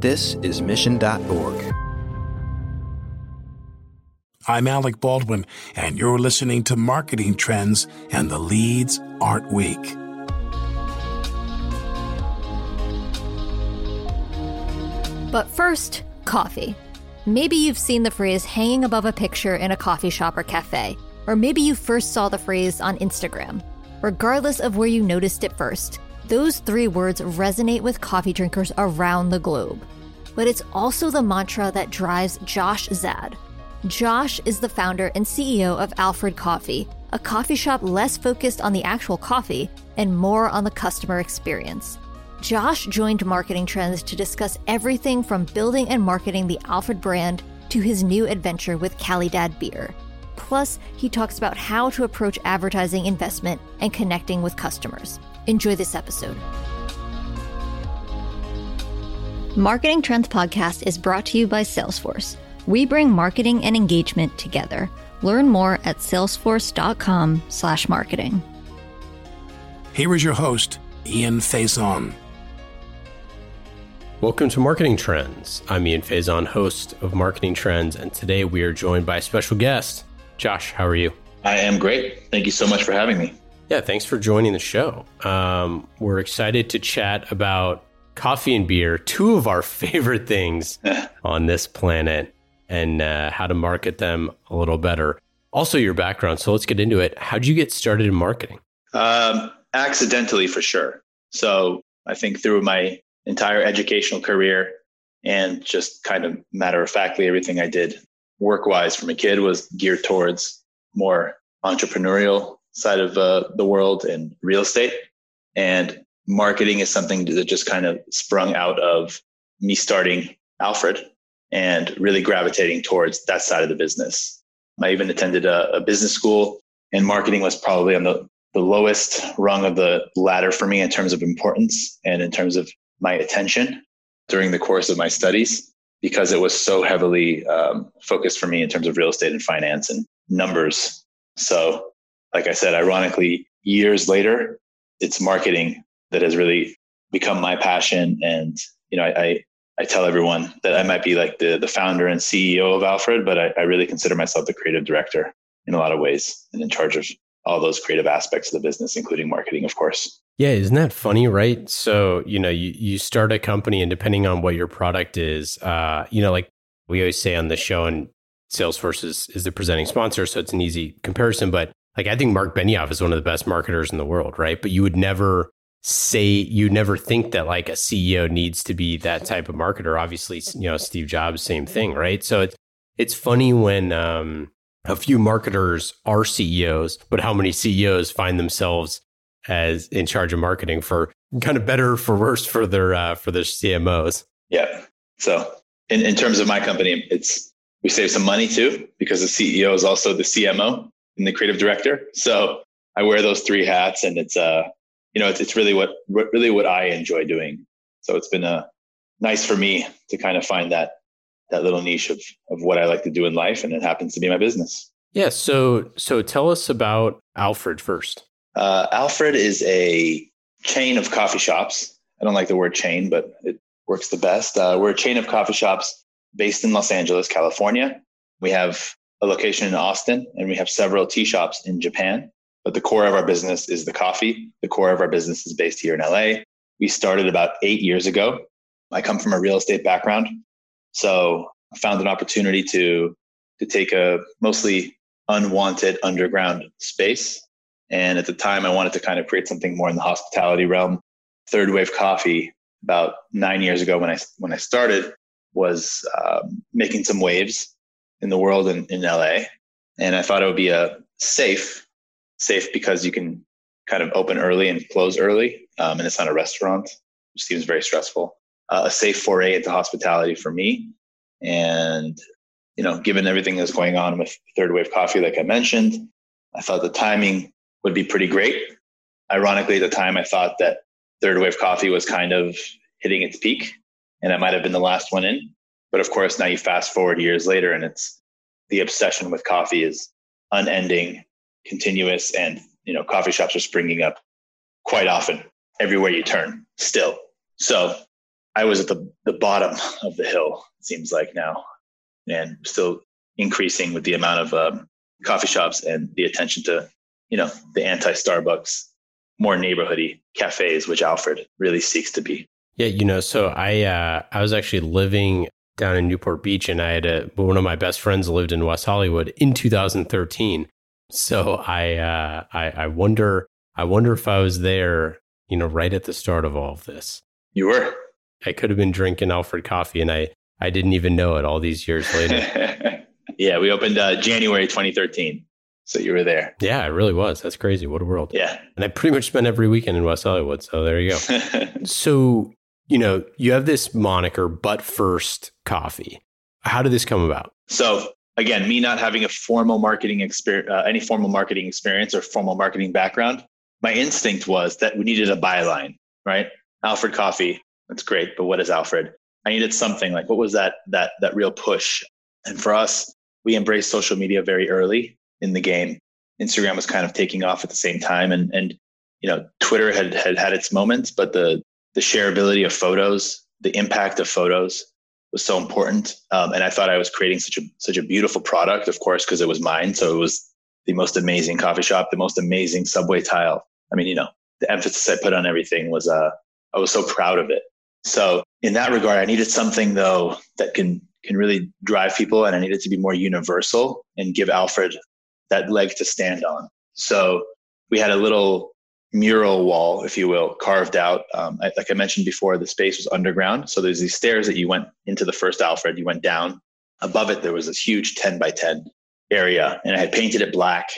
This is Mission.org. I'm Alec Baldwin, and you're listening to Marketing Trends and the Leads Aren't Weak. But first, coffee. Maybe you've seen the phrase hanging above a picture in a coffee shop or cafe, or maybe you first saw the phrase on Instagram. Regardless of where you noticed it first, those three words resonate with coffee drinkers around the globe. But it's also the mantra that drives Josh Zad. Josh is the founder and CEO of Alfred Coffee, a coffee shop less focused on the actual coffee and more on the customer experience. Josh joined Marketing Trends to discuss everything from building and marketing the Alfred brand to his new adventure with Calidad Beer. Plus, he talks about how to approach advertising investment and connecting with customers. Enjoy this episode. Marketing Trends Podcast is brought to you by Salesforce. We bring marketing and engagement together. Learn more at salesforce.com/marketing. Here is your host, Ian Faison. Welcome to Marketing Trends. I'm Ian Faison, host of Marketing Trends, and today we are joined by a special guest. Josh, how are you? I am great. Thank you so much for having me. Yeah, thanks for joining the show. Um, we're excited to chat about coffee and beer, two of our favorite things on this planet, and uh, how to market them a little better. Also, your background. So let's get into it. How'd you get started in marketing? Um, accidentally, for sure. So I think through my entire educational career and just kind of matter of factly everything I did work wise from a kid was geared towards more entrepreneurial side of uh, the world and real estate. And marketing is something that just kind of sprung out of me starting Alfred and really gravitating towards that side of the business. I even attended a, a business school, and marketing was probably on the, the lowest rung of the ladder for me in terms of importance and in terms of my attention during the course of my studies because it was so heavily um, focused for me in terms of real estate and finance and numbers. So, like I said, ironically, years later, it's marketing that has really become my passion. And you know, I, I, I tell everyone that I might be like the the founder and CEO of Alfred, but I, I really consider myself the creative director in a lot of ways and in charge of all those creative aspects of the business, including marketing, of course. Yeah, isn't that funny, right? So, you know, you, you start a company and depending on what your product is, uh, you know, like we always say on the show and Salesforce is, is the presenting sponsor, so it's an easy comparison. But like I think Mark Benioff is one of the best marketers in the world, right? But you would never say you never think that like a CEO needs to be that type of marketer. Obviously, you know, Steve Jobs, same thing, right? So it's it's funny when um, a few marketers are CEOs, but how many CEOs find themselves as in charge of marketing for kind of better for worse for their uh, for their CMOs. Yeah. So in, in terms of my company, it's we save some money too because the CEO is also the CMO and the creative director. So I wear those three hats, and it's uh you know it's it's really what really what I enjoy doing. So it's been a uh, nice for me to kind of find that that little niche of of what I like to do in life, and it happens to be my business. Yeah. So so tell us about Alfred first. Uh, Alfred is a chain of coffee shops. I don't like the word chain, but it works the best. Uh, we're a chain of coffee shops based in Los Angeles, California. We have a location in Austin, and we have several tea shops in Japan. But the core of our business is the coffee. The core of our business is based here in LA. We started about eight years ago. I come from a real estate background, so I found an opportunity to to take a mostly unwanted underground space and at the time, I wanted to kind of create something more in the hospitality realm. Third Wave Coffee, about nine years ago when I when I started, was um, making some waves in the world in, in LA, and I thought it would be a safe, safe because you can kind of open early and close early, um, and it's not a restaurant, which seems very stressful. Uh, a safe foray into hospitality for me, and you know, given everything that's going on with Third Wave Coffee, like I mentioned, I thought the timing would be pretty great. Ironically, at the time, I thought that third wave coffee was kind of hitting its peak and I might have been the last one in. But of course, now you fast forward years later and it's the obsession with coffee is unending, continuous, and you know, coffee shops are springing up quite often everywhere you turn still. So I was at the, the bottom of the hill, it seems like now, and still increasing with the amount of um, coffee shops and the attention to, you know, the anti Starbucks, more neighborhoody cafes, which Alfred really seeks to be. Yeah, you know, so I uh, I was actually living down in Newport Beach, and I had a one of my best friends lived in West Hollywood in 2013. So I uh, I, I wonder I wonder if I was there, you know, right at the start of all of this. You were. I could have been drinking Alfred coffee, and I I didn't even know it all these years later. yeah, we opened uh, January 2013. So you were there. Yeah, it really was. That's crazy. What a world. Yeah. And I pretty much spent every weekend in West Hollywood. So there you go. so, you know, you have this moniker, but first coffee. How did this come about? So again, me not having a formal marketing experience, uh, any formal marketing experience or formal marketing background, my instinct was that we needed a byline, right? Alfred Coffee, that's great, but what is Alfred? I needed something like what was that that that real push? And for us, we embraced social media very early in the game. Instagram was kind of taking off at the same time, and and you know Twitter had had had its moments, but the the shareability of photos, the impact of photos was so important. Um, and I thought I was creating such a such a beautiful product, of course, because it was mine. So it was the most amazing coffee shop, the most amazing subway tile. I mean, you know, the emphasis I put on everything was uh, I was so proud of it. So in that regard, I needed something though that can can really drive people, and I needed to be more universal and give Alfred that leg to stand on. So we had a little mural wall, if you will, carved out. Um, I, like I mentioned before, the space was underground. So there's these stairs that you went into the first Alfred, you went down. Above it, there was this huge 10 by 10 area, and I had painted it black,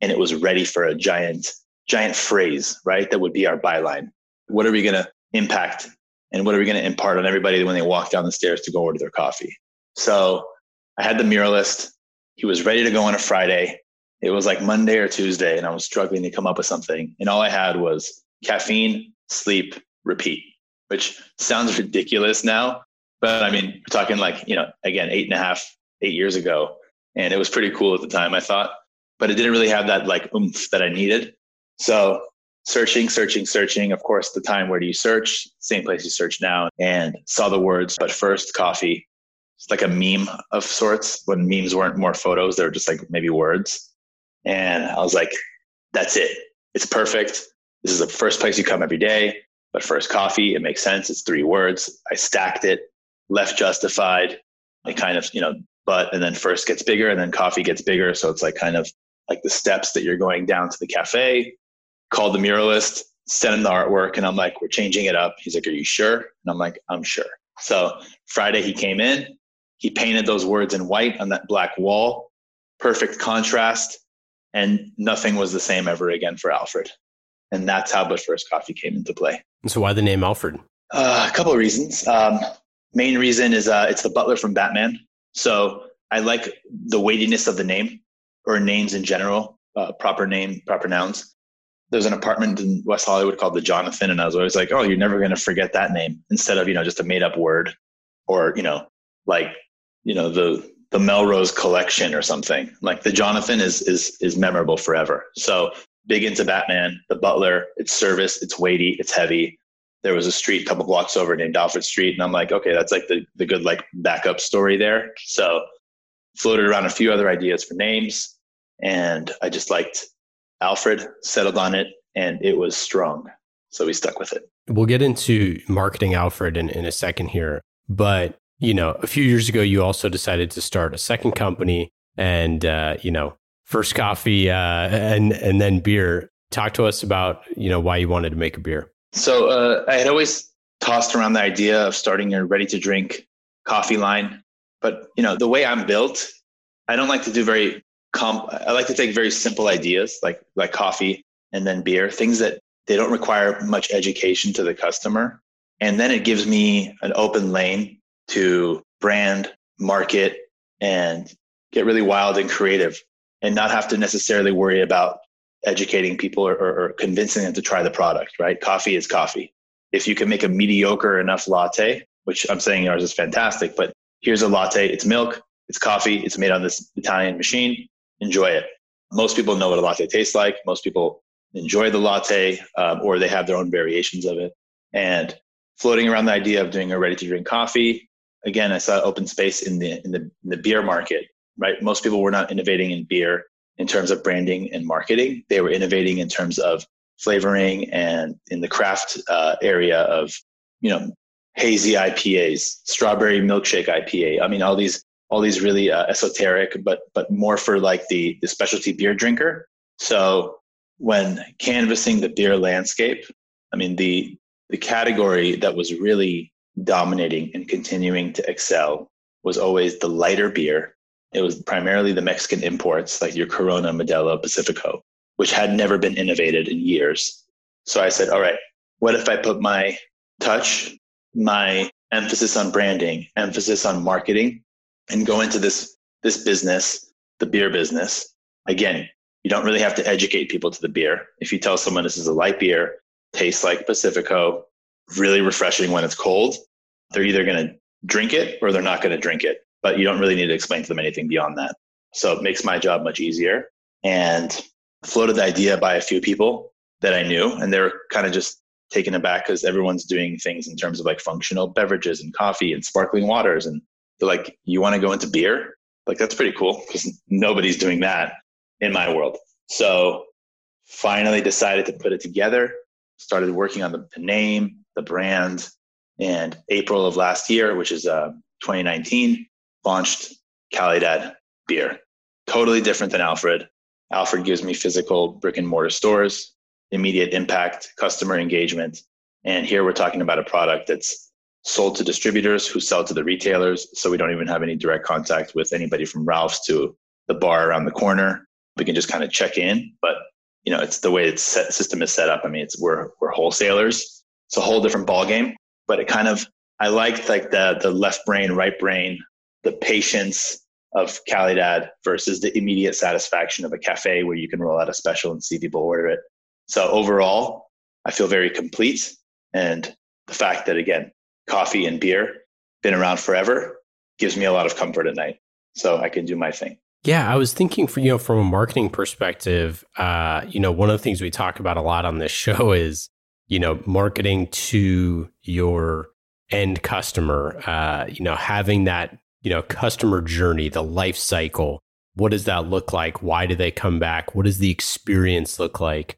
and it was ready for a giant, giant phrase, right? That would be our byline. What are we going to impact and what are we going to impart on everybody when they walk down the stairs to go order their coffee? So I had the muralist. He was ready to go on a Friday. It was like Monday or Tuesday, and I was struggling to come up with something. And all I had was caffeine, sleep, repeat, which sounds ridiculous now. But I mean, we're talking like, you know, again, eight and a half, eight years ago. And it was pretty cool at the time, I thought. But it didn't really have that like oomph that I needed. So searching, searching, searching. Of course, the time where do you search? Same place you search now, and saw the words, but first coffee. It's like a meme of sorts when memes weren't more photos, they were just like maybe words. And I was like, that's it. It's perfect. This is the first place you come every day, but first coffee, it makes sense. It's three words. I stacked it, left justified. I kind of, you know, but and then first gets bigger and then coffee gets bigger. So it's like kind of like the steps that you're going down to the cafe called the muralist, sent him the artwork, and I'm like, we're changing it up. He's like, Are you sure? And I'm like, I'm sure. So Friday he came in, he painted those words in white on that black wall, perfect contrast, and nothing was the same ever again for Alfred. And that's how But First Coffee came into play. And so why the name Alfred? Uh, a couple of reasons. Um, main reason is uh, it's the butler from Batman. So I like the weightiness of the name or names in general, uh, proper name, proper nouns there's an apartment in West Hollywood called the Jonathan, and I was always like, oh, you're never going to forget that name instead of you know just a made up word or you know like you know the the Melrose Collection or something. Like the Jonathan is is is memorable forever. So big into Batman, the Butler. It's service. It's weighty. It's heavy. There was a street a couple blocks over named Alfred Street, and I'm like, okay, that's like the the good like backup story there. So floated around a few other ideas for names, and I just liked Alfred settled on it and it was strong. So we stuck with it. We'll get into marketing Alfred in, in a second here. But, you know, a few years ago, you also decided to start a second company and, uh, you know, first coffee uh, and, and then beer. Talk to us about, you know, why you wanted to make a beer. So uh, I had always tossed around the idea of starting a ready to drink coffee line. But, you know, the way I'm built, I don't like to do very comp I like to take very simple ideas like like coffee and then beer, things that they don't require much education to the customer. And then it gives me an open lane to brand, market, and get really wild and creative and not have to necessarily worry about educating people or, or, convincing them to try the product, right? Coffee is coffee. If you can make a mediocre enough latte, which I'm saying ours is fantastic, but here's a latte. It's milk, it's coffee, it's made on this Italian machine enjoy it. Most people know what a latte tastes like. Most people enjoy the latte um, or they have their own variations of it. And floating around the idea of doing a ready to drink coffee. Again, I saw open space in the, in the in the beer market. Right, most people were not innovating in beer in terms of branding and marketing. They were innovating in terms of flavoring and in the craft uh, area of you know hazy IPAs, strawberry milkshake IPA. I mean, all these all these really uh, esoteric, but but more for like the the specialty beer drinker. So when canvassing the beer landscape, I mean the the category that was really dominating and continuing to excel was always the lighter beer. It was primarily the Mexican imports like your Corona, Modelo, Pacifico, which had never been innovated in years. So I said, all right, what if I put my touch, my emphasis on branding, emphasis on marketing, and go into this this business, the beer business. Again, you don't really have to educate people to the beer. If you tell someone this is a light beer, tastes like Pacifico, really refreshing when it's cold, they're either going to drink it or they're not going to drink it. But you don't really need to explain to them anything beyond that. So it makes my job much easier. And floated the idea by a few people that I knew, and they were kind of just taken aback because everyone's doing things in terms of like functional beverages and coffee and sparkling waters. And they're like, you want to go into beer? Like, that's pretty cool because nobody's doing that in my world. So finally decided to put it together, started working on the, the name, the brand, and April of last year, which is uh, 2019, launched Calidad beer. Totally different than Alfred. Alfred gives me physical brick and mortar stores, immediate impact, customer engagement. And here we're talking about a product that's sold to distributors who sell to the retailers. So we don't even have any direct contact with anybody from Ralph's to the bar around the corner. We can just kind of check in, but you know, it's the way its set, system is set up. I mean, it's we're we're wholesalers. It's a whole different ballgame. but it kind of I liked like the the left brain, right brain, the patience of Calidad versus the immediate satisfaction of a cafe where you can roll out a special and see people order it. So overall, I feel very complete. And the fact that again, coffee and beer been around forever gives me a lot of comfort at night. So I can do my thing. Yeah, I was thinking for you know from a marketing perspective, uh, you know, one of the things we talk about a lot on this show is, you know, marketing to your end customer, uh, you know, having that, you know, customer journey, the life cycle. What does that look like? Why do they come back? What does the experience look like?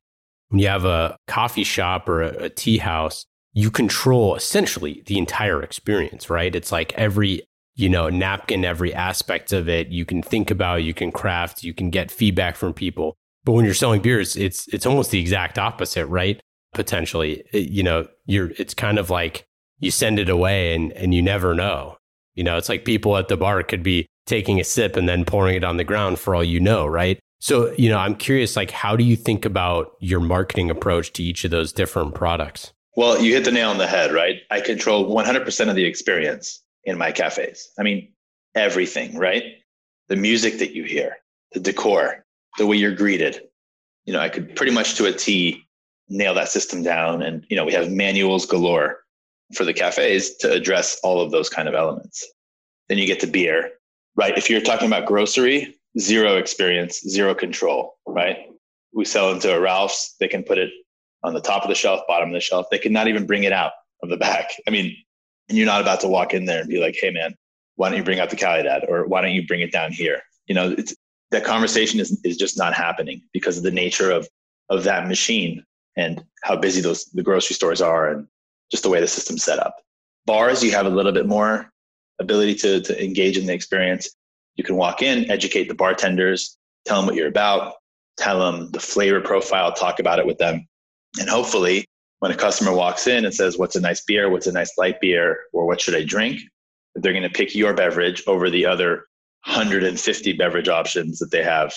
When you have a coffee shop or a, a tea house, you control essentially the entire experience, right? It's like every, you know, napkin, every aspect of it, you can think about, you can craft, you can get feedback from people. But when you're selling beers, it's it's almost the exact opposite, right? Potentially, you know, you're it's kind of like you send it away and and you never know. You know, it's like people at the bar could be taking a sip and then pouring it on the ground for all you know, right? So, you know, I'm curious like how do you think about your marketing approach to each of those different products? Well, you hit the nail on the head, right? I control 100% of the experience in my cafes. I mean, everything, right? The music that you hear, the decor, the way you're greeted. You know, I could pretty much to a T nail that system down. And, you know, we have manuals galore for the cafes to address all of those kind of elements. Then you get to beer, right? If you're talking about grocery, zero experience, zero control, right? We sell into a Ralph's, they can put it on the top of the shelf, bottom of the shelf. They can not even bring it out of the back. I mean, and you're not about to walk in there and be like, hey, man, why don't you bring out the Calidad or why don't you bring it down here? You know, that conversation is, is just not happening because of the nature of, of that machine and how busy those the grocery stores are and just the way the system's set up. Bars, you have a little bit more ability to, to engage in the experience. You can walk in, educate the bartenders, tell them what you're about, tell them the flavor profile, talk about it with them. And hopefully, when a customer walks in and says, What's a nice beer? What's a nice light beer? Or what should I drink? They're going to pick your beverage over the other 150 beverage options that they have.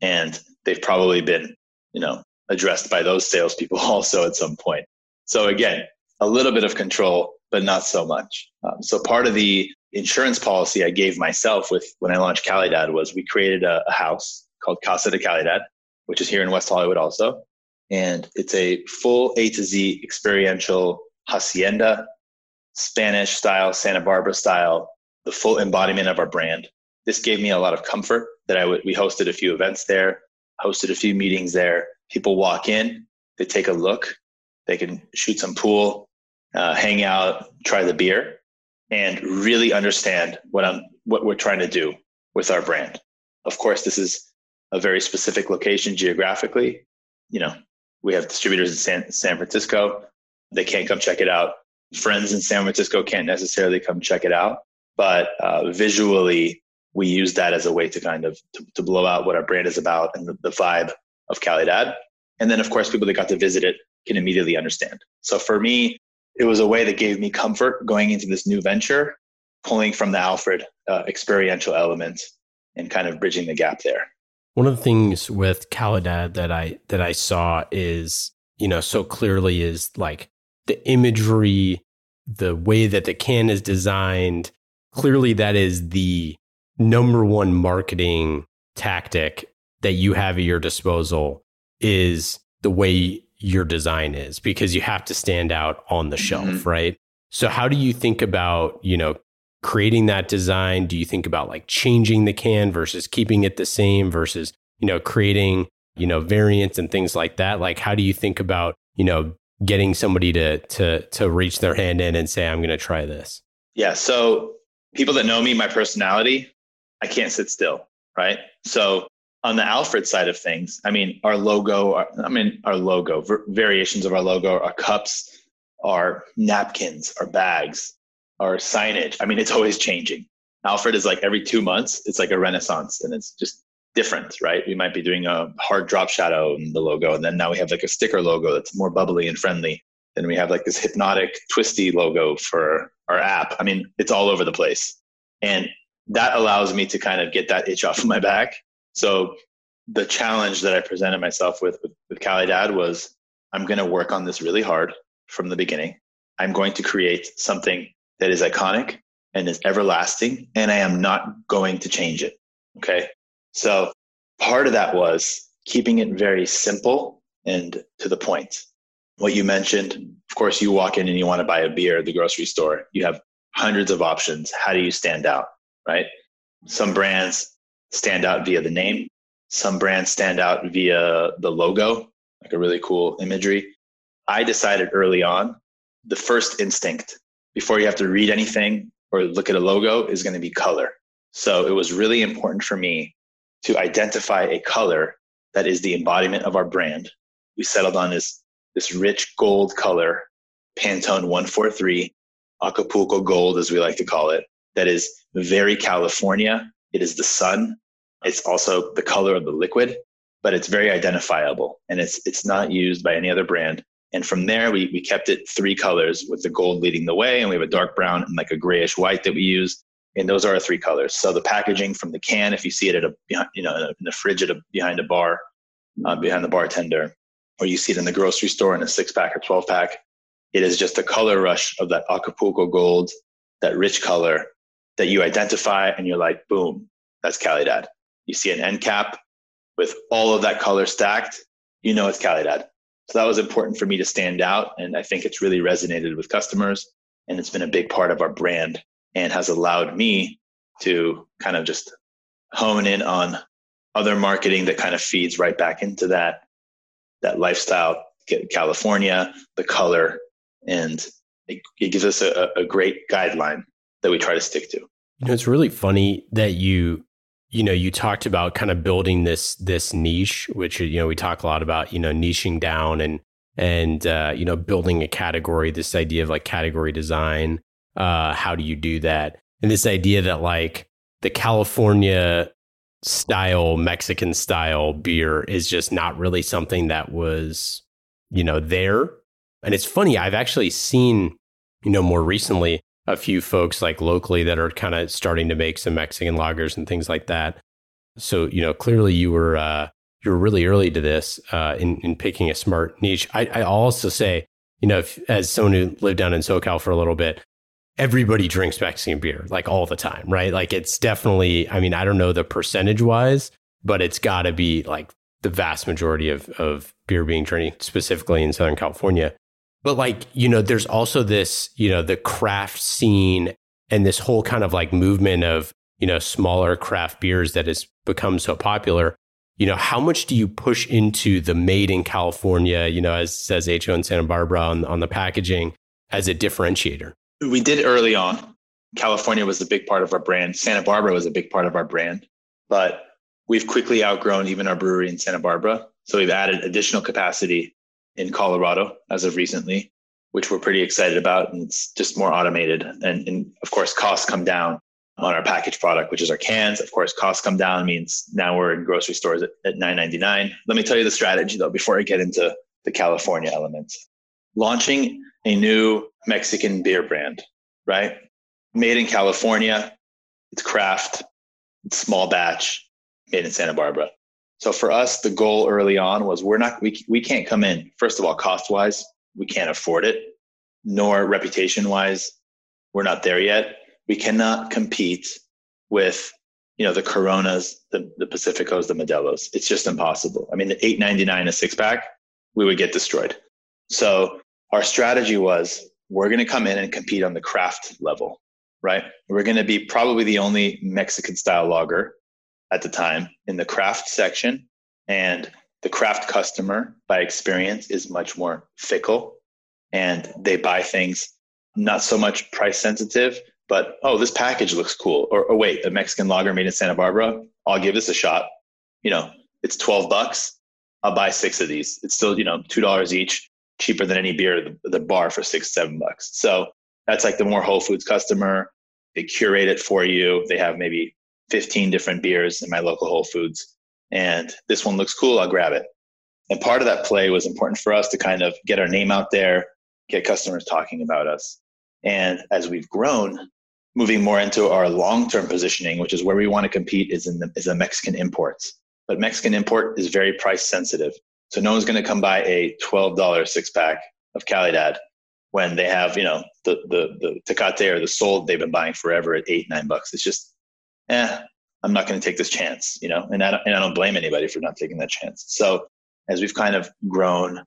And they've probably been, you know, addressed by those salespeople also at some point. So again, a little bit of control, but not so much. Um, so part of the insurance policy I gave myself with when I launched Calidad was we created a, a house called Casa de Calidad, which is here in West Hollywood also. And it's a full A to Z experiential hacienda, Spanish style, Santa Barbara style, the full embodiment of our brand. This gave me a lot of comfort that I would, we hosted a few events there, hosted a few meetings there. People walk in, they take a look, they can shoot some pool, uh, hang out, try the beer, and really understand what I'm what we're trying to do with our brand. Of course, this is a very specific location geographically. You know, we have distributors in San, San Francisco. They can't come check it out. Friends in San Francisco can't necessarily come check it out. But uh, visually, we use that as a way to kind of to, to blow out what our brand is about and the, the vibe of Calidad. And then, of course, people that got to visit it can immediately understand. So for me, it was a way that gave me comfort going into this new venture, pulling from the Alfred uh, experiential element and kind of bridging the gap there. One of the things with Calidad that I that I saw is, you know, so clearly is like the imagery, the way that the can is designed. Clearly, that is the number one marketing tactic that you have at your disposal is the way your design is because you have to stand out on the shelf, mm-hmm. right? So how do you think about, you know, creating that design? Do you think about like changing the can versus keeping it the same versus, you know, creating, you know, variants and things like that? Like how do you think about, you know, getting somebody to to to reach their hand in and say I'm going to try this? Yeah, so people that know me, my personality, I can't sit still, right? So on the Alfred side of things, I mean, our logo, our, I mean, our logo, variations of our logo, our cups, our napkins, our bags, our signage. I mean, it's always changing. Alfred is like every two months, it's like a renaissance and it's just different, right? We might be doing a hard drop shadow in the logo. And then now we have like a sticker logo that's more bubbly and friendly. Then we have like this hypnotic, twisty logo for our app. I mean, it's all over the place. And that allows me to kind of get that itch off of my back so the challenge that I presented myself with with, with Calidad was I'm going to work on this really hard from the beginning. I'm going to create something that is iconic and is everlasting, and I am not going to change it. Okay. So part of that was keeping it very simple and to the point. What you mentioned, of course, you walk in and you want to buy a beer at the grocery store. You have hundreds of options. How do you stand out? Right. Some brands stand out via the name. Some brands stand out via the logo, like a really cool imagery. I decided early on the first instinct before you have to read anything or look at a logo is going to be color. So it was really important for me to identify a color that is the embodiment of our brand. We settled on this, this rich gold color, Pantone 143, Acapulco gold, as we like to call it, that is very California. It is the sun. It's also the color of the liquid, but it's very identifiable and it's it's not used by any other brand. And from there, we, we kept it three colors with the gold leading the way, and we have a dark brown and like a grayish white that we use. And those are our three colors. So the packaging from the can, if you see it at a you know in the fridge at a, behind a bar, uh, behind the bartender, or you see it in the grocery store in a six pack or twelve pack, it is just a color rush of that Acapulco gold, that rich color that you identify, and you're like, boom, that's Calidad you see an end cap with all of that color stacked, you know it's Calidad. So that was important for me to stand out. And I think it's really resonated with customers. And it's been a big part of our brand and has allowed me to kind of just hone in on other marketing that kind of feeds right back into that that lifestyle california the color and it, it gives us a, a great guideline that we try to stick to you know it's really funny that you you know, you talked about kind of building this this niche, which you know we talk a lot about, you know, niching down and and uh, you know building a category. This idea of like category design. Uh, how do you do that? And this idea that like the California style Mexican style beer is just not really something that was you know there. And it's funny, I've actually seen you know more recently a few folks like locally that are kind of starting to make some Mexican lagers and things like that. So you know, clearly you were uh, you were really early to this uh, in in picking a smart niche. I, I also say, you know, if, as someone who lived down in SoCal for a little bit, everybody drinks Mexican beer like all the time, right? Like it's definitely. I mean, I don't know the percentage wise, but it's got to be like the vast majority of of beer being drank specifically in Southern California. But like, you know, there's also this, you know, the craft scene and this whole kind of like movement of, you know, smaller craft beers that has become so popular. You know, how much do you push into the made in California, you know, as says HO in Santa Barbara on, on the packaging? as a differentiator? We did early on. California was a big part of our brand. Santa Barbara was a big part of our brand, but we've quickly outgrown even our brewery in Santa Barbara. So we've added additional capacity in Colorado as of recently, which we're pretty excited about. And it's just more automated. And, and of course, costs come down on our packaged product, which is our cans. Of course, costs come down means now we're in grocery stores at, at 9.99. Let me tell you the strategy though before I get into the California elements. Launching a new Mexican beer brand, right? Made in California, it's craft, it's small batch, made in Santa Barbara. So for us, the goal early on was we're not we we can't come in. First of all, cost wise, we can't afford it, nor reputation wise, we're not there yet we cannot compete with you know the Coronas, the the Pacificos, the Modelos. It's just impossible. I mean, the eight ninety nine a six pack, we would get destroyed. So our strategy was we're going to come in and compete on the craft level, right? We're going to be probably the only Mexican style lager at the time in the craft section, and the craft customer by experience is much more fickle, and they buy things not so much price sensitive but oh, this package looks cool. Or, or wait, a Mexican lager made in Santa Barbara. I'll give this a shot. You know, it's 12 bucks. I'll buy six of these. It's still, you know, $2 each, cheaper than any beer at the, the bar for six, seven bucks. So that's like the more Whole Foods customer. They curate it for you. They have maybe 15 different beers in my local Whole Foods. And this one looks cool. I'll grab it. And part of that play was important for us to kind of get our name out there, get customers talking about us. And as we've grown, moving more into our long-term positioning, which is where we want to compete, is in the is the Mexican imports. But Mexican import is very price sensitive, so no one's going to come buy a twelve dollar six pack of Calidad when they have you know the the the Tecate or the Sol they've been buying forever at eight nine bucks. It's just, eh, I'm not going to take this chance, you know, and I don't, and I don't blame anybody for not taking that chance. So as we've kind of grown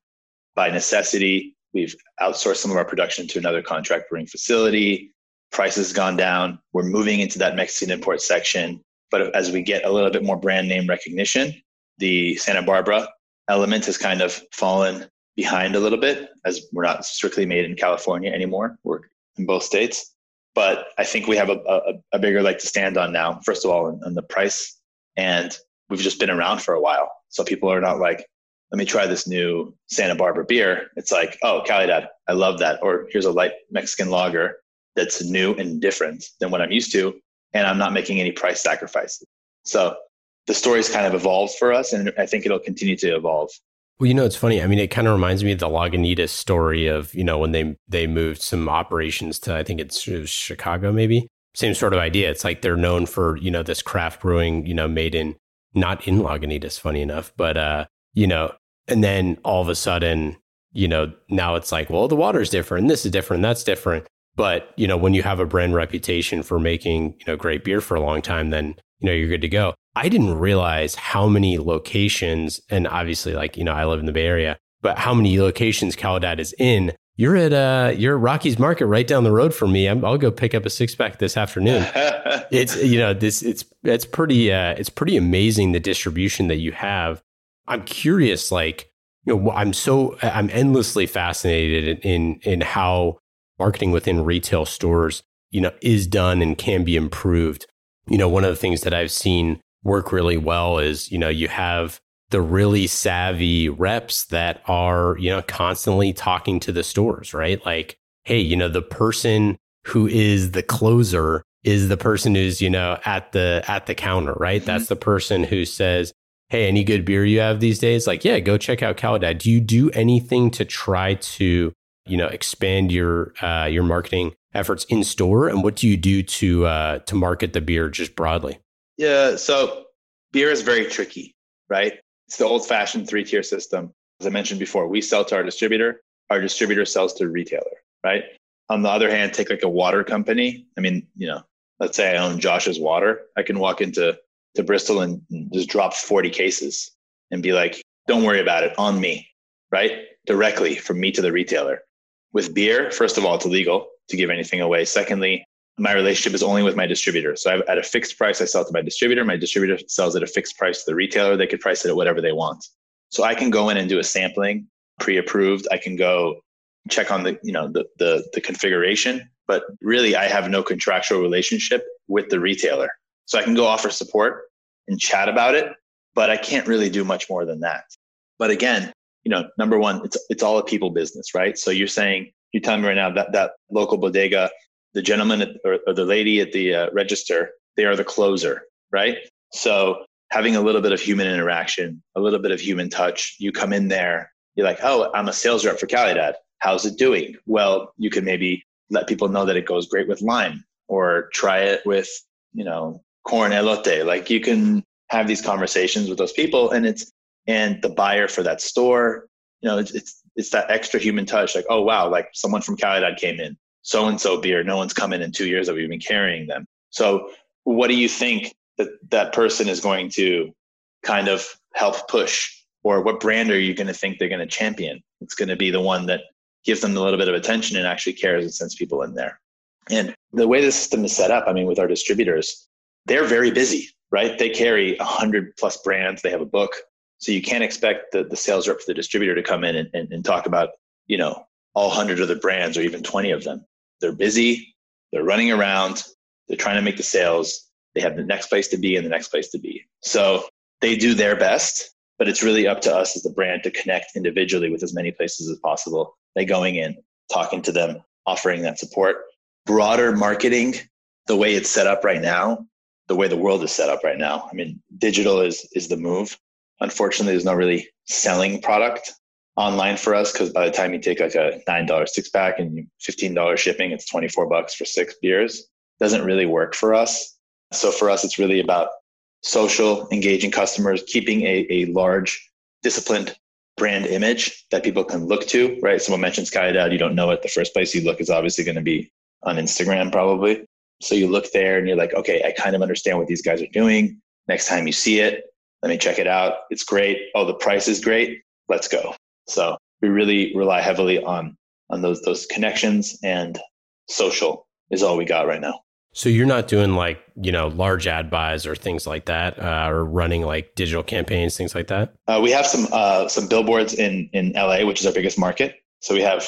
by necessity, we've outsourced some of our production to another contract brewing facility price has gone down. We're moving into that Mexican import section. But as we get a little bit more brand name recognition, the Santa Barbara element has kind of fallen behind a little bit as we're not strictly made in California anymore. We're in both states. But I think we have a, a, a bigger leg to stand on now, first of all, on, on the price. And we've just been around for a while. So people are not like, let me try this new Santa Barbara beer. It's like, oh, Calidad, I love that. Or here's a light Mexican lager that's new and different than what I'm used to. And I'm not making any price sacrifices. So the story's kind of evolved for us, and I think it'll continue to evolve. Well, you know, it's funny. I mean, it kind of reminds me of the Lagunitas story of, you know, when they they moved some operations to, I think it's it Chicago, maybe. Same sort of idea. It's like they're known for, you know, this craft brewing, you know, made in, not in Lagunitas, funny enough, but, uh, you know, and then all of a sudden, you know, now it's like, well, the water's different, this is different, that's different. But, you know, when you have a brand reputation for making, you know, great beer for a long time, then, you know, you're good to go. I didn't realize how many locations, and obviously, like, you know, I live in the Bay Area, but how many locations Calidad is in. You're at uh, you're at Rocky's Market right down the road from me. i will go pick up a six pack this afternoon. it's you know this it's it's pretty uh, it's pretty amazing the distribution that you have. I'm curious, like you know, I'm so I'm endlessly fascinated in in how marketing within retail stores, you know, is done and can be improved. You know, one of the things that I've seen work really well is, you know, you have the really savvy reps that are, you know, constantly talking to the stores, right? Like, hey, you know, the person who is the closer is the person who's, you know, at the at the counter, right? Mm-hmm. That's the person who says, Hey, any good beer you have these days? Like, yeah, go check out Calidad. Do you do anything to try to you know expand your uh, your marketing efforts in store? And what do you do to uh, to market the beer just broadly? Yeah so beer is very tricky right? It's the old fashioned three tier system. As i mentioned before we sell to our distributor. Our distributor sells to retailer right? On the other hand take like a water company. I mean you know let's say i own josh's water. I can walk into to bristol and just drop 40 cases and be like don't worry about it. On me right? Directly from me to the retailer. With beer, first of all, it's illegal to give anything away. Secondly, my relationship is only with my distributor. So I've, at a fixed price, I sell to my distributor. My distributor sells at a fixed price to the retailer. They could price it at whatever they want. So I can go in and do a sampling pre-approved. I can go check on the, you know, the, the, the configuration, but really I have no contractual relationship with the retailer. So I can go offer support and chat about it, but I can't really do much more than that. But again, you know, number one, it's it's all a people business, right? So you're saying you tell me right now that that local bodega, the gentleman at, or, or, the lady at the uh, register, they are the closer, right? So having a little bit of human interaction, a little bit of human touch. You come in there, you're like, oh, I'm a sales rep for Calidad. How's it doing? Well, you can maybe let people know that it goes great with lime, or try it with, you know, corn elote. Like you can have these conversations with those people, and it's and the buyer for that store. You know, it's it's, it's that extra human touch. Like, oh wow, like someone from Calidad came in. So and so beer. No one's come in in two years that we've been carrying them. So, what do you think that that person is going to kind of help push? Or what brand are you going to think they're going to champion? It's going to be the one that gives them a little bit of attention and actually cares and sends people in there. And the way the system is set up, I mean, with our distributors, they're very busy, right? They carry a hundred plus brands. They have a book. So you can't expect the, the sales rep for the distributor to come in and, and, and talk about, you know, all hundred of the brands or even 20 of them. They're busy. They're running around. They're trying to make the sales. They have the next place to be and the next place to be. So they do their best, but it's really up to us as the brand to connect individually with as many places as possible. by going in, talking to them, offering that support. Broader marketing, the way it's set up right now, the way the world is set up right now. I mean, digital is is the move. Unfortunately, there's no really selling product online for us because by the time you take like a nine dollar six pack and fifteen dollars shipping, it's twenty four bucks for six beers. Doesn't really work for us. So for us, it's really about social, engaging customers, keeping a, a large, disciplined brand image that people can look to, right? Someone mentions Calidad, you don't know it. The first place you look is obviously going to be on Instagram, probably. So you look there and you're like, okay, I kind of understand what these guys are doing. Next time you see it, let me check it out. It's great. Oh, the price is great. Let's go. So we really rely heavily on on those those connections and social is all we got right now. So you're not doing like you know large ad buys or things like that, uh, or running like digital campaigns, things like that. Uh, we have some uh, some billboards in in LA, which is our biggest market. So we have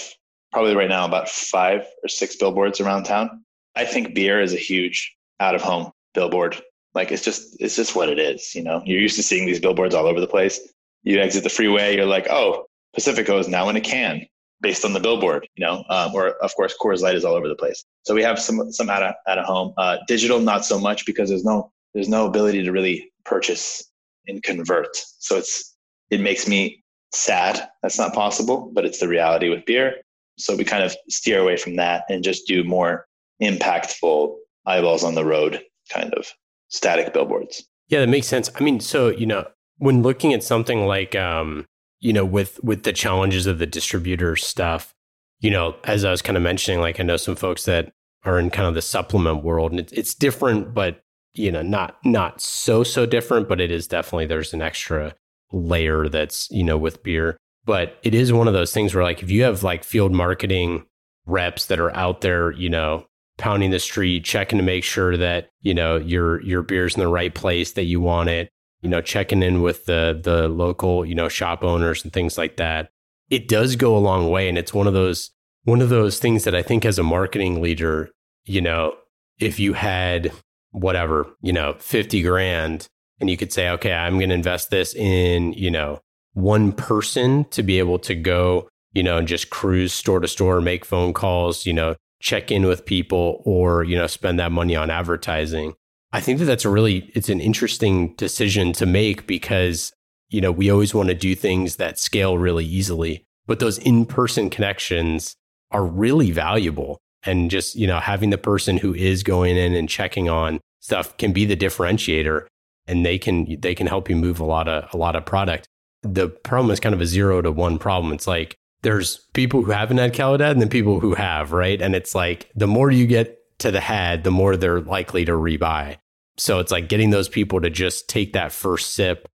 probably right now about five or six billboards around town. I think beer is a huge out of home billboard like it's just it's just what it is. You know, you're used to seeing these billboards all over the place. You exit the freeway, you're like, oh, Pacifico is now in a can based on the billboard. You know, um, or of course Coors Light is all over the place. So we have some some out of home. Uh, digital, not so much because there's no there's no ability to really purchase and convert. So it's it makes me sad that's not possible, but it's the reality with beer. So we kind of steer away from that and just do more impactful eyeballs on the road kind of static billboards. Yeah, that makes sense. I mean, so, you know, when looking at something like um, you know, with with the challenges of the distributor stuff, you know, as I was kind of mentioning, like I know some folks that are in kind of the supplement world and it's, it's different, but you know, not not so so different, but it is definitely there's an extra layer that's, you know, with beer. But it is one of those things where like if you have like field marketing reps that are out there, you know, pounding the street, checking to make sure that, you know, your your beer's in the right place that you want it, you know, checking in with the the local, you know, shop owners and things like that. It does go a long way and it's one of those one of those things that I think as a marketing leader, you know, if you had whatever, you know, 50 grand and you could say, okay, I'm going to invest this in, you know, one person to be able to go, you know, and just cruise store to store, make phone calls, you know, check in with people or you know spend that money on advertising i think that that's a really it's an interesting decision to make because you know we always want to do things that scale really easily but those in-person connections are really valuable. And just you know having the person who is going in and checking on stuff can be the differentiator and they can they can help you move a lot of a lot of product. The problem is kind of a zero to one problem. It's like there's people who haven't had Calidad and then people who have, right? And it's like the more you get to the head, the more they're likely to rebuy. So it's like getting those people to just take that first sip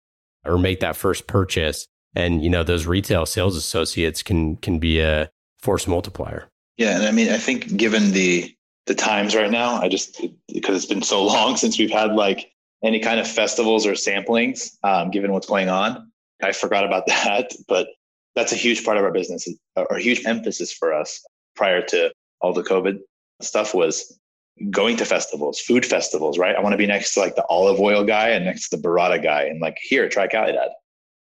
or make that first purchase. And you know, those retail sales associates can can be a force multiplier. Yeah, and I mean, I think given the the times right now, I just because it's been so long since we've had like any kind of festivals or samplings, um, given what's going on, I forgot about that. But that's a huge part of our business uh, or a huge emphasis for us prior to all the COVID stuff was going to festivals, food festivals, right? I want to be next to like the olive oil guy and next to the burrata guy and like, here, try Calidad.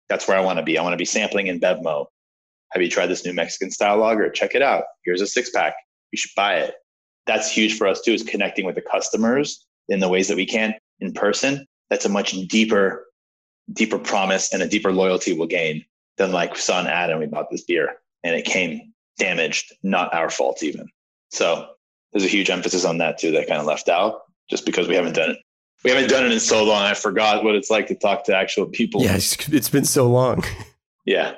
That's where I want to be. I want to be sampling in Bevmo. Have you tried this new Mexican style lager? Check it out. Here's a six pack. You should buy it. That's huge for us too, is connecting with the customers in the ways that we can in person. That's a much deeper, deeper promise and a deeper loyalty we'll gain than like we saw an ad and we bought this beer and it came damaged, not our fault even. So there's a huge emphasis on that too that kind of left out just because we haven't done it. We haven't done it in so long. I forgot what it's like to talk to actual people. Yeah, it's, it's been so long. yeah,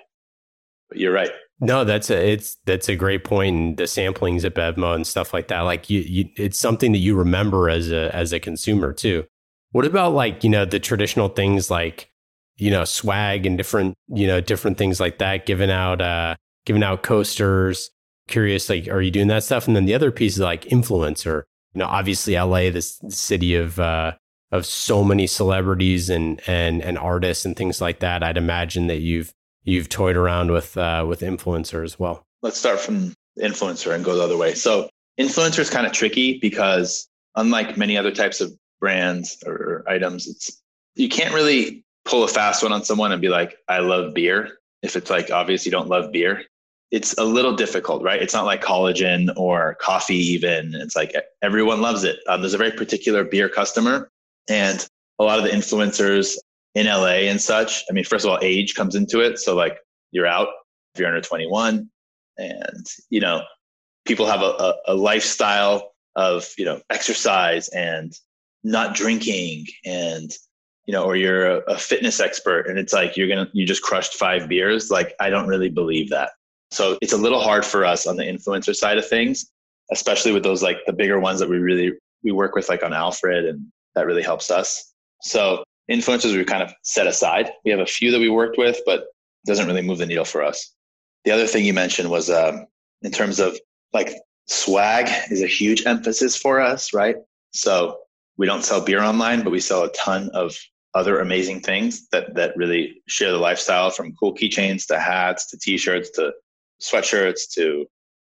but you're right. No, that's a it's that's a great point. And the samplings at Bevmo and stuff like that, like you, you, it's something that you remember as a as a consumer too. What about like you know the traditional things like you know swag and different you know different things like that, giving out uh giving out coasters, curious, like, are you doing that stuff? And then the other piece is like influencer. You know, obviously LA, this city of uh, of so many celebrities and and and artists and things like that. I'd imagine that you've you've toyed around with uh, with influencer as well. Let's start from influencer and go the other way. So influencer is kind of tricky because unlike many other types of brands or items, it's you can't really pull a fast one on someone and be like, I love beer. If it's like obvious you don't love beer, it's a little difficult, right? It's not like collagen or coffee, even. It's like everyone loves it. Um, there's a very particular beer customer, and a lot of the influencers in LA and such. I mean, first of all, age comes into it. So, like, you're out if you're under 21, and, you know, people have a, a, a lifestyle of, you know, exercise and not drinking and, you know, or you're a, a fitness expert and it's like you're gonna, you just crushed five beers. Like, I don't really believe that so it's a little hard for us on the influencer side of things, especially with those like the bigger ones that we really we work with like on Alfred and that really helps us. So influencers we kind of set aside. We have a few that we worked with, but it doesn't really move the needle for us. The other thing you mentioned was um, in terms of like swag is a huge emphasis for us, right? So we don't sell beer online, but we sell a ton of other amazing things that that really share the lifestyle from cool keychains to hats to t-shirts to sweatshirts to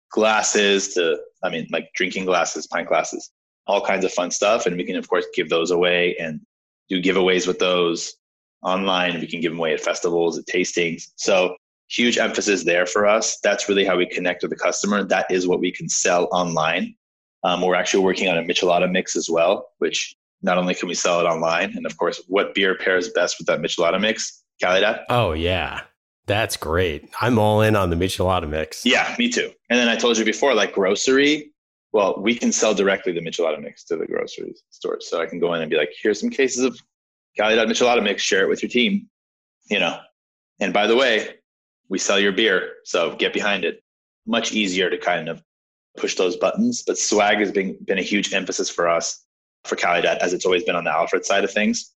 glasses to, I mean, like drinking glasses, pint glasses, all kinds of fun stuff. And we can, of course, give those away and do giveaways with those online. We can give them away at festivals, at tastings. So huge emphasis there for us. That's really how we connect with the customer. That is what we can sell online. Um, we're actually working on a Michelada mix as well, which not only can we sell it online, and of course, what beer pairs best with that Michelada mix? Calidad. Oh yeah, that's great. I'm all in on the Michelada mix. Yeah, me too. And then I told you before, like grocery, well, we can sell directly the Michelada mix to the grocery stores. So I can go in and be like, here's some cases of Calidad Michelada mix, share it with your team, you know. And by the way, we sell your beer, so get behind it. Much easier to kind of push those buttons. But swag has been, been a huge emphasis for us for Calidad, as it's always been on the Alfred side of things,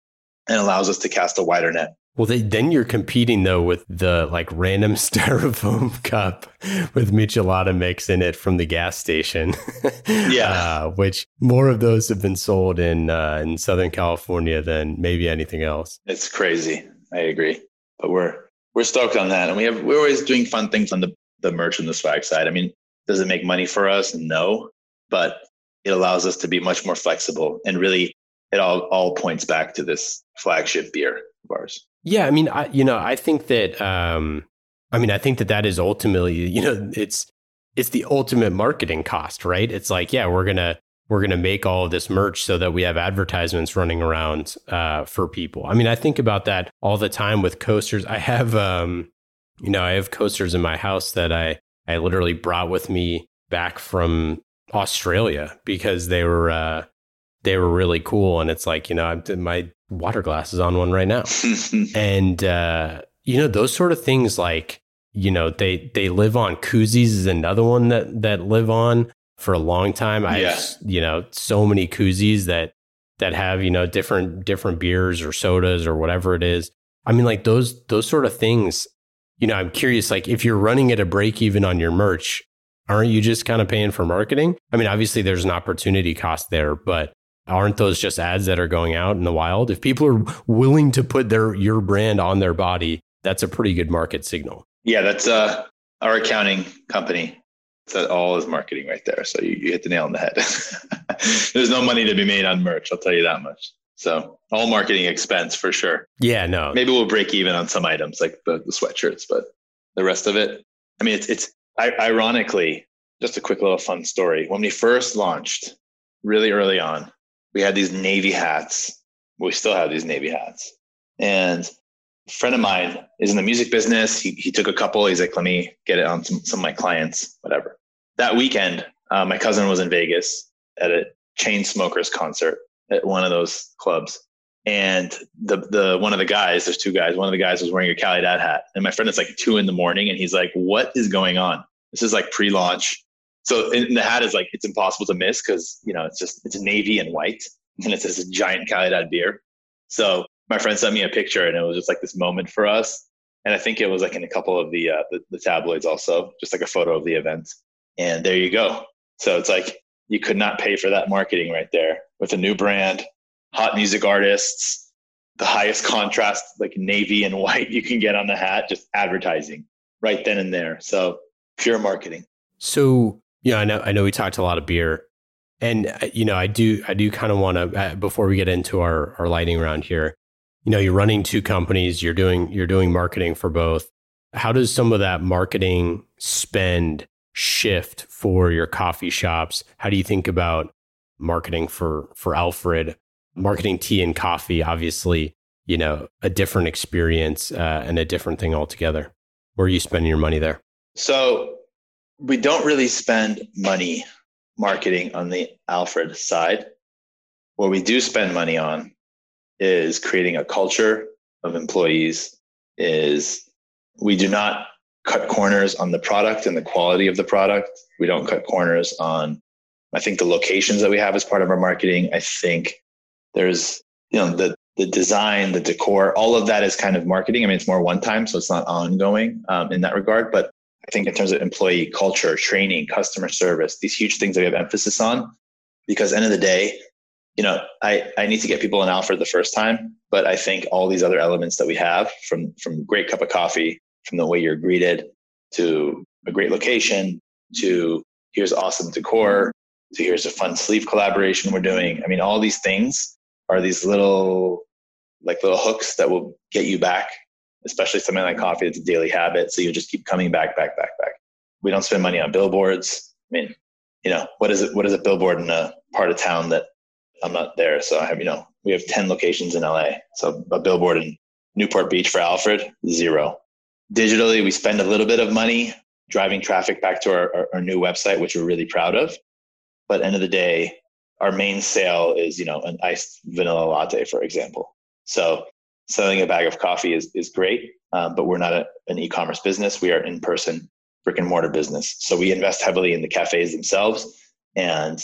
and allows us to cast a wider net. Well, they, then you're competing though with the like random styrofoam cup with Michelada mix in it from the gas station. yeah, uh, which more of those have been sold in uh, in Southern California than maybe anything else. It's crazy. I agree, but we're we're stoked on that, and we have we're always doing fun things on the the merch and the swag side. I mean, does it make money for us? No, but it allows us to be much more flexible and really it all all points back to this flagship beer of ours. Yeah, I mean, I, you know, I think that, um, I mean, I think that that is ultimately, you know, it's it's the ultimate marketing cost, right? It's like, yeah, we're gonna we're gonna make all of this merch so that we have advertisements running around uh, for people. I mean, I think about that all the time with coasters. I have, um, you know, I have coasters in my house that I I literally brought with me back from Australia because they were uh, they were really cool, and it's like, you know, I'm, my water glasses on one right now. and uh, you know, those sort of things like, you know, they they live on koozies is another one that that live on for a long time. I yeah. you know, so many koozies that that have, you know, different different beers or sodas or whatever it is. I mean, like those those sort of things, you know, I'm curious, like if you're running at a break even on your merch, aren't you just kind of paying for marketing? I mean, obviously there's an opportunity cost there, but aren't those just ads that are going out in the wild? If people are willing to put their your brand on their body, that's a pretty good market signal. Yeah, that's uh, our accounting company. That all is marketing right there. So you, you hit the nail on the head. There's no money to be made on merch. I'll tell you that much. So all marketing expense for sure. Yeah, no. Maybe we'll break even on some items like the, the sweatshirts, but the rest of it, I mean, it's it's I, ironically just a quick little fun story. When we first launched, really early on, we had these navy hats. We still have these navy hats, and a friend of mine is in the music business. He he took a couple. He's like, let me get it on some some of my clients, whatever. That weekend, uh, my cousin was in Vegas at a Chainsmokers concert at one of those clubs. And the the one of the guys, there's two guys. One of the guys was wearing a Calidad hat, and my friend is like two in the morning, and he's like, "What is going on? This is like pre-launch." So the hat is like it's impossible to miss because you know it's just it's navy and white, and it's a giant Calidad beer. So my friend sent me a picture, and it was just like this moment for us. And I think it was like in a couple of the, uh, the the tabloids also, just like a photo of the event. And there you go. So it's like you could not pay for that marketing right there with a new brand, hot music artists, the highest contrast, like navy and white you can get on the hat, just advertising right then and there. So pure marketing. So, yeah, I know, I know we talked a lot of beer and, uh, you know, I do, I do kind of want to, uh, before we get into our, our lighting round here, you know, you're running two companies, you're doing, you're doing marketing for both. How does some of that marketing spend shift for your coffee shops? How do you think about marketing for for Alfred? Marketing tea and coffee, obviously, you know, a different experience uh, and a different thing altogether. Where are you spending your money there? So we don't really spend money marketing on the Alfred side. What we do spend money on is creating a culture of employees. Is we do not cut corners on the product and the quality of the product. We don't cut corners on, I think, the locations that we have as part of our marketing. I think there's, you know, the, the design, the decor, all of that is kind of marketing. I mean, it's more one time, so it's not ongoing um, in that regard. But I think in terms of employee culture, training, customer service, these huge things that we have emphasis on, because end of the day, you know, I, I need to get people in Alfred the first time, but I think all these other elements that we have from from great cup of coffee from the way you're greeted to a great location to here's awesome decor to here's a fun sleeve collaboration we're doing. I mean, all these things are these little like little hooks that will get you back, especially something like coffee. It's a daily habit. So you just keep coming back, back, back, back. We don't spend money on billboards. I mean, you know, what is it? What is a billboard in a part of town that I'm not there? So I have, you know, we have 10 locations in LA. So a billboard in Newport Beach for Alfred, zero digitally, we spend a little bit of money driving traffic back to our, our, our new website, which we're really proud of. But end of the day, our main sale is, you know, an iced vanilla latte, for example. So selling a bag of coffee is, is great, um, but we're not a, an e-commerce business. We are in person brick and mortar business. So we invest heavily in the cafes themselves and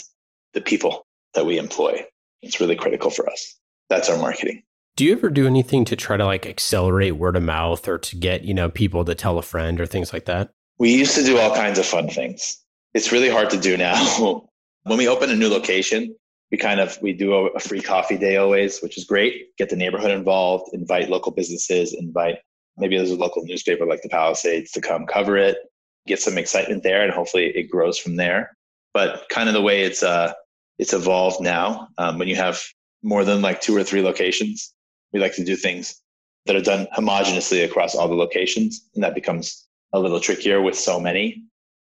the people that we employ. It's really critical for us. That's our marketing. Do you ever do anything to try to like accelerate word of mouth or to get, you know, people to tell a friend or things like that? We used to do all kinds of fun things. It's really hard to do now. when we open a new location, we kind of we do a, free coffee day always, which is great. Get the neighborhood involved, invite local businesses, invite maybe there's a local newspaper like the Palisades to come cover it, get some excitement there, and hopefully it grows from there. But kind of the way it's uh it's evolved now, um, when you have more than like two or three locations, we like to do things that are done homogeneously across all the locations, and that becomes a little trickier with so many.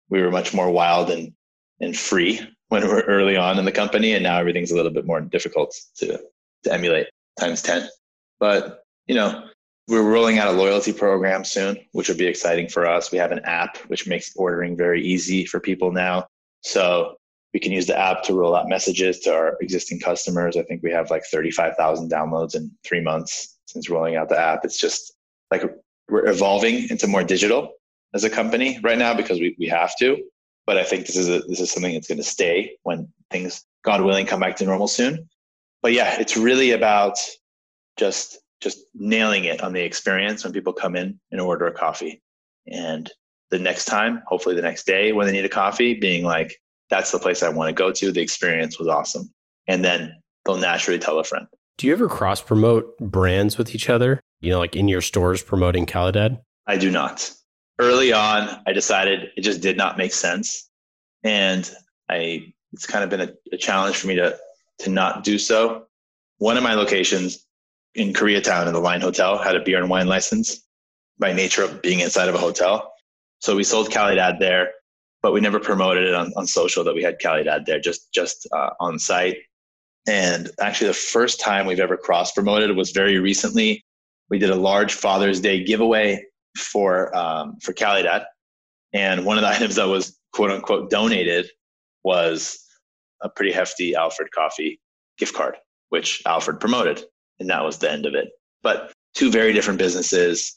We were much more wild and and free when we're early on in the company, and now everything's a little bit more difficult to to emulate times ten. But you know, we're rolling out a loyalty program soon, which will be exciting for us. We have an app which makes ordering very easy for people now. So we can use the app to roll out messages to our existing customers. I think we have like 35,000 downloads in three months since rolling out the app. It's just like we're evolving into more digital as a company right now because we, we have to. But I think this is a, this is something that's going to stay when things, God willing, come back to normal soon. But yeah, it's really about just just nailing it on the experience when people come in and order a coffee. And the next time, hopefully the next day when they need a coffee, being like, that's the place I want to go to. The experience was awesome. And then they'll naturally tell a friend. Do you ever cross promote brands with each other? You know, like in your stores promoting Calidad? I do not. Early on, I decided it just did not make sense. And I, it's kind of been a, a challenge for me to, to not do so. One of my locations in Koreatown in the Line Hotel had a beer and wine license by nature of being inside of a hotel. So we sold Calidad there, but we never promoted it on, on social that we had Calidad there, just just uh, on site. And actually, the first time we've ever cross promoted was very recently. We did a large Father's Day giveaway for um, for Calidad, and one of the items that was quote unquote donated was a pretty hefty Alfred Coffee gift card, which Alfred promoted, and that was the end of it. But two very different businesses,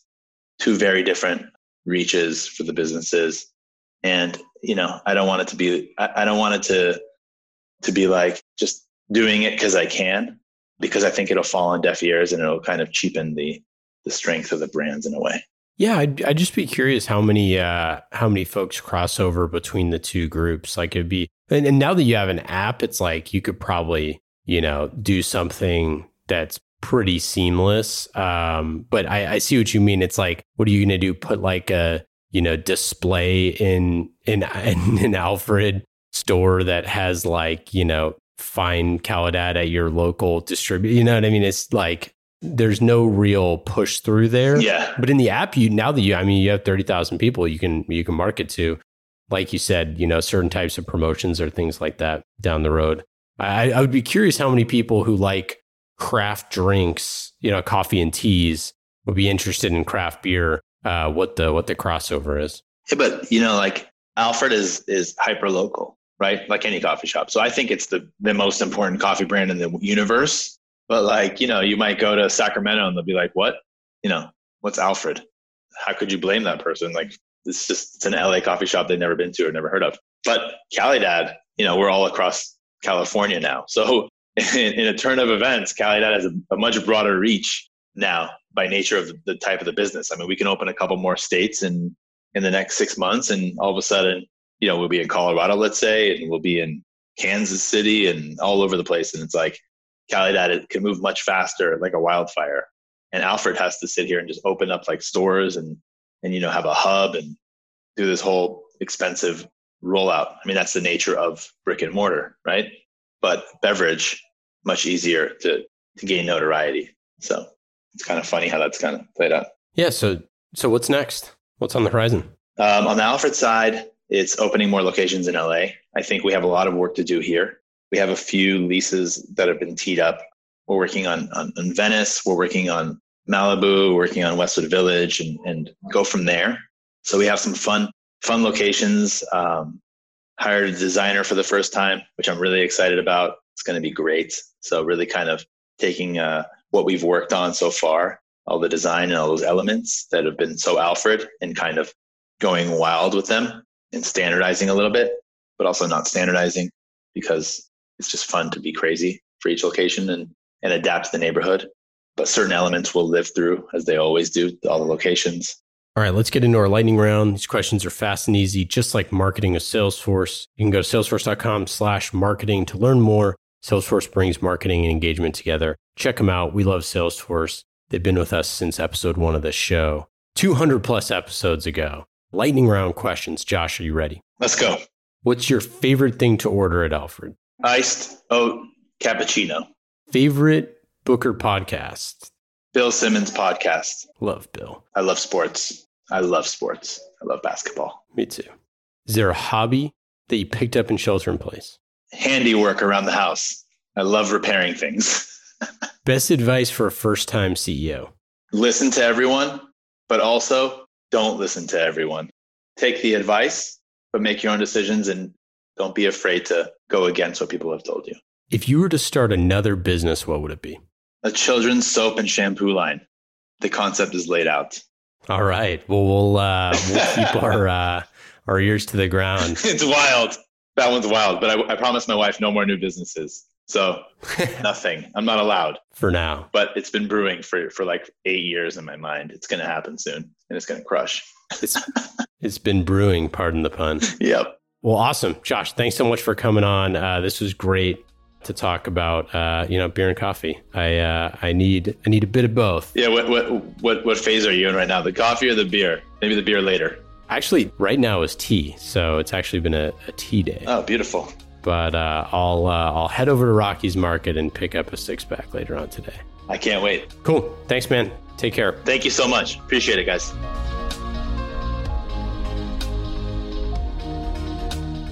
two very different reaches for the businesses, and you know, I don't want it to be, I, I don't want it to to be like just doing it because I can, because I think it'll fall on deaf ears and it'll kind of cheapen the the strength of the brands in a way. Yeah, I'd, I'd just be curious how many uh, how many folks cross over between the two groups. Like it'd be, and, and now that you have an app, it's like you could probably you know do something that's pretty seamless. Um, but I, I see what you mean. It's like, what are you going to do? Put like a you know display in in in an Alfred store that has like you know find Calidad at your local distributor. You know what I mean? It's like there's no real push through there. Yeah. But in the app, you now that you, I mean, you have thirty thousand people you can you can market to, like you said, you know, certain types of promotions or things like that down the road. I, I would be curious how many people who like craft drinks, you know, coffee and teas, would be interested in craft beer. Uh, what the what the crossover is. Yeah, but you know, like Alfred is is hyper local, right? Like any coffee shop. So I think it's the the most important coffee brand in the universe but like, you know, you might go to Sacramento and they'll be like, what? You know, what's Alfred? How could you blame that person? Like, it's just, it's an LA coffee shop they've never been to or never heard of. But Calidad, you know, we're all across California now. So in, in a turn of events, Calidad has a, a much broader reach now by nature of the type of the business. I mean, we can open a couple more states in, in the next six months and all of a sudden, you know, we'll be in Colorado, let's say, and we'll be in Kansas City and all over the place. And it's like, Calidad it can move much faster, like a wildfire. And Alfred has to sit here and just open up like stores and and you know have a hub and do this whole expensive rollout. I mean, that's the nature of brick and mortar, right? But beverage, much easier to to gain notoriety. So it's kind of funny how that's kind of played out. Yeah. So so what's next? What's on the horizon? Um, on the Alfred side, it's opening more locations in LA. I think we have a lot of work to do here. We have a few leases that have been teed up. We're working on, on, on Venice. We're working on Malibu, working on Westwood Village, and, and go from there. So we have some fun fun locations. Um, hired a designer for the first time, which I'm really excited about. It's going to be great. So really kind of taking uh, what we've worked on so far, all the design and all those elements that have been so Alfred, and kind of going wild with them and standardizing a little bit, but also not standardizing because it's just fun to be crazy for each location and, and adapt to the neighborhood. But certain elements will live through as they always do, all the locations. All right, let's get into our lightning round. These questions are fast and easy, just like marketing a Salesforce. You can go to salesforce.com slash marketing to learn more. Salesforce brings marketing and engagement together. Check them out. We love Salesforce. They've been with us since episode one of this show, 200 plus episodes ago. Lightning round questions. Josh, are you ready? Let's go. What's your favorite thing to order at Alfred? Iced oat cappuccino. Favorite Booker podcast? Bill Simmons podcast. Love Bill. I love sports. I love sports. I love basketball. Me too. Is there a hobby that you picked up in shelter in place? Handiwork around the house. I love repairing things. Best advice for a first time CEO? Listen to everyone, but also don't listen to everyone. Take the advice, but make your own decisions and don't be afraid to go against what people have told you. If you were to start another business, what would it be? A children's soap and shampoo line. The concept is laid out. All right. Well, we'll uh, we'll keep our uh, our ears to the ground. it's wild. That one's wild. But I, I promised my wife no more new businesses. So nothing. I'm not allowed for now. But it's been brewing for for like eight years in my mind. It's going to happen soon, and it's going to crush. it's it's been brewing. Pardon the pun. Yep. Well, awesome, Josh. Thanks so much for coming on. Uh, this was great to talk about. Uh, you know, beer and coffee. I uh, I need I need a bit of both. Yeah. What what what what phase are you in right now? The coffee or the beer? Maybe the beer later. Actually, right now is tea, so it's actually been a, a tea day. Oh, beautiful. But uh, I'll uh, I'll head over to Rocky's Market and pick up a six pack later on today. I can't wait. Cool. Thanks, man. Take care. Thank you so much. Appreciate it, guys.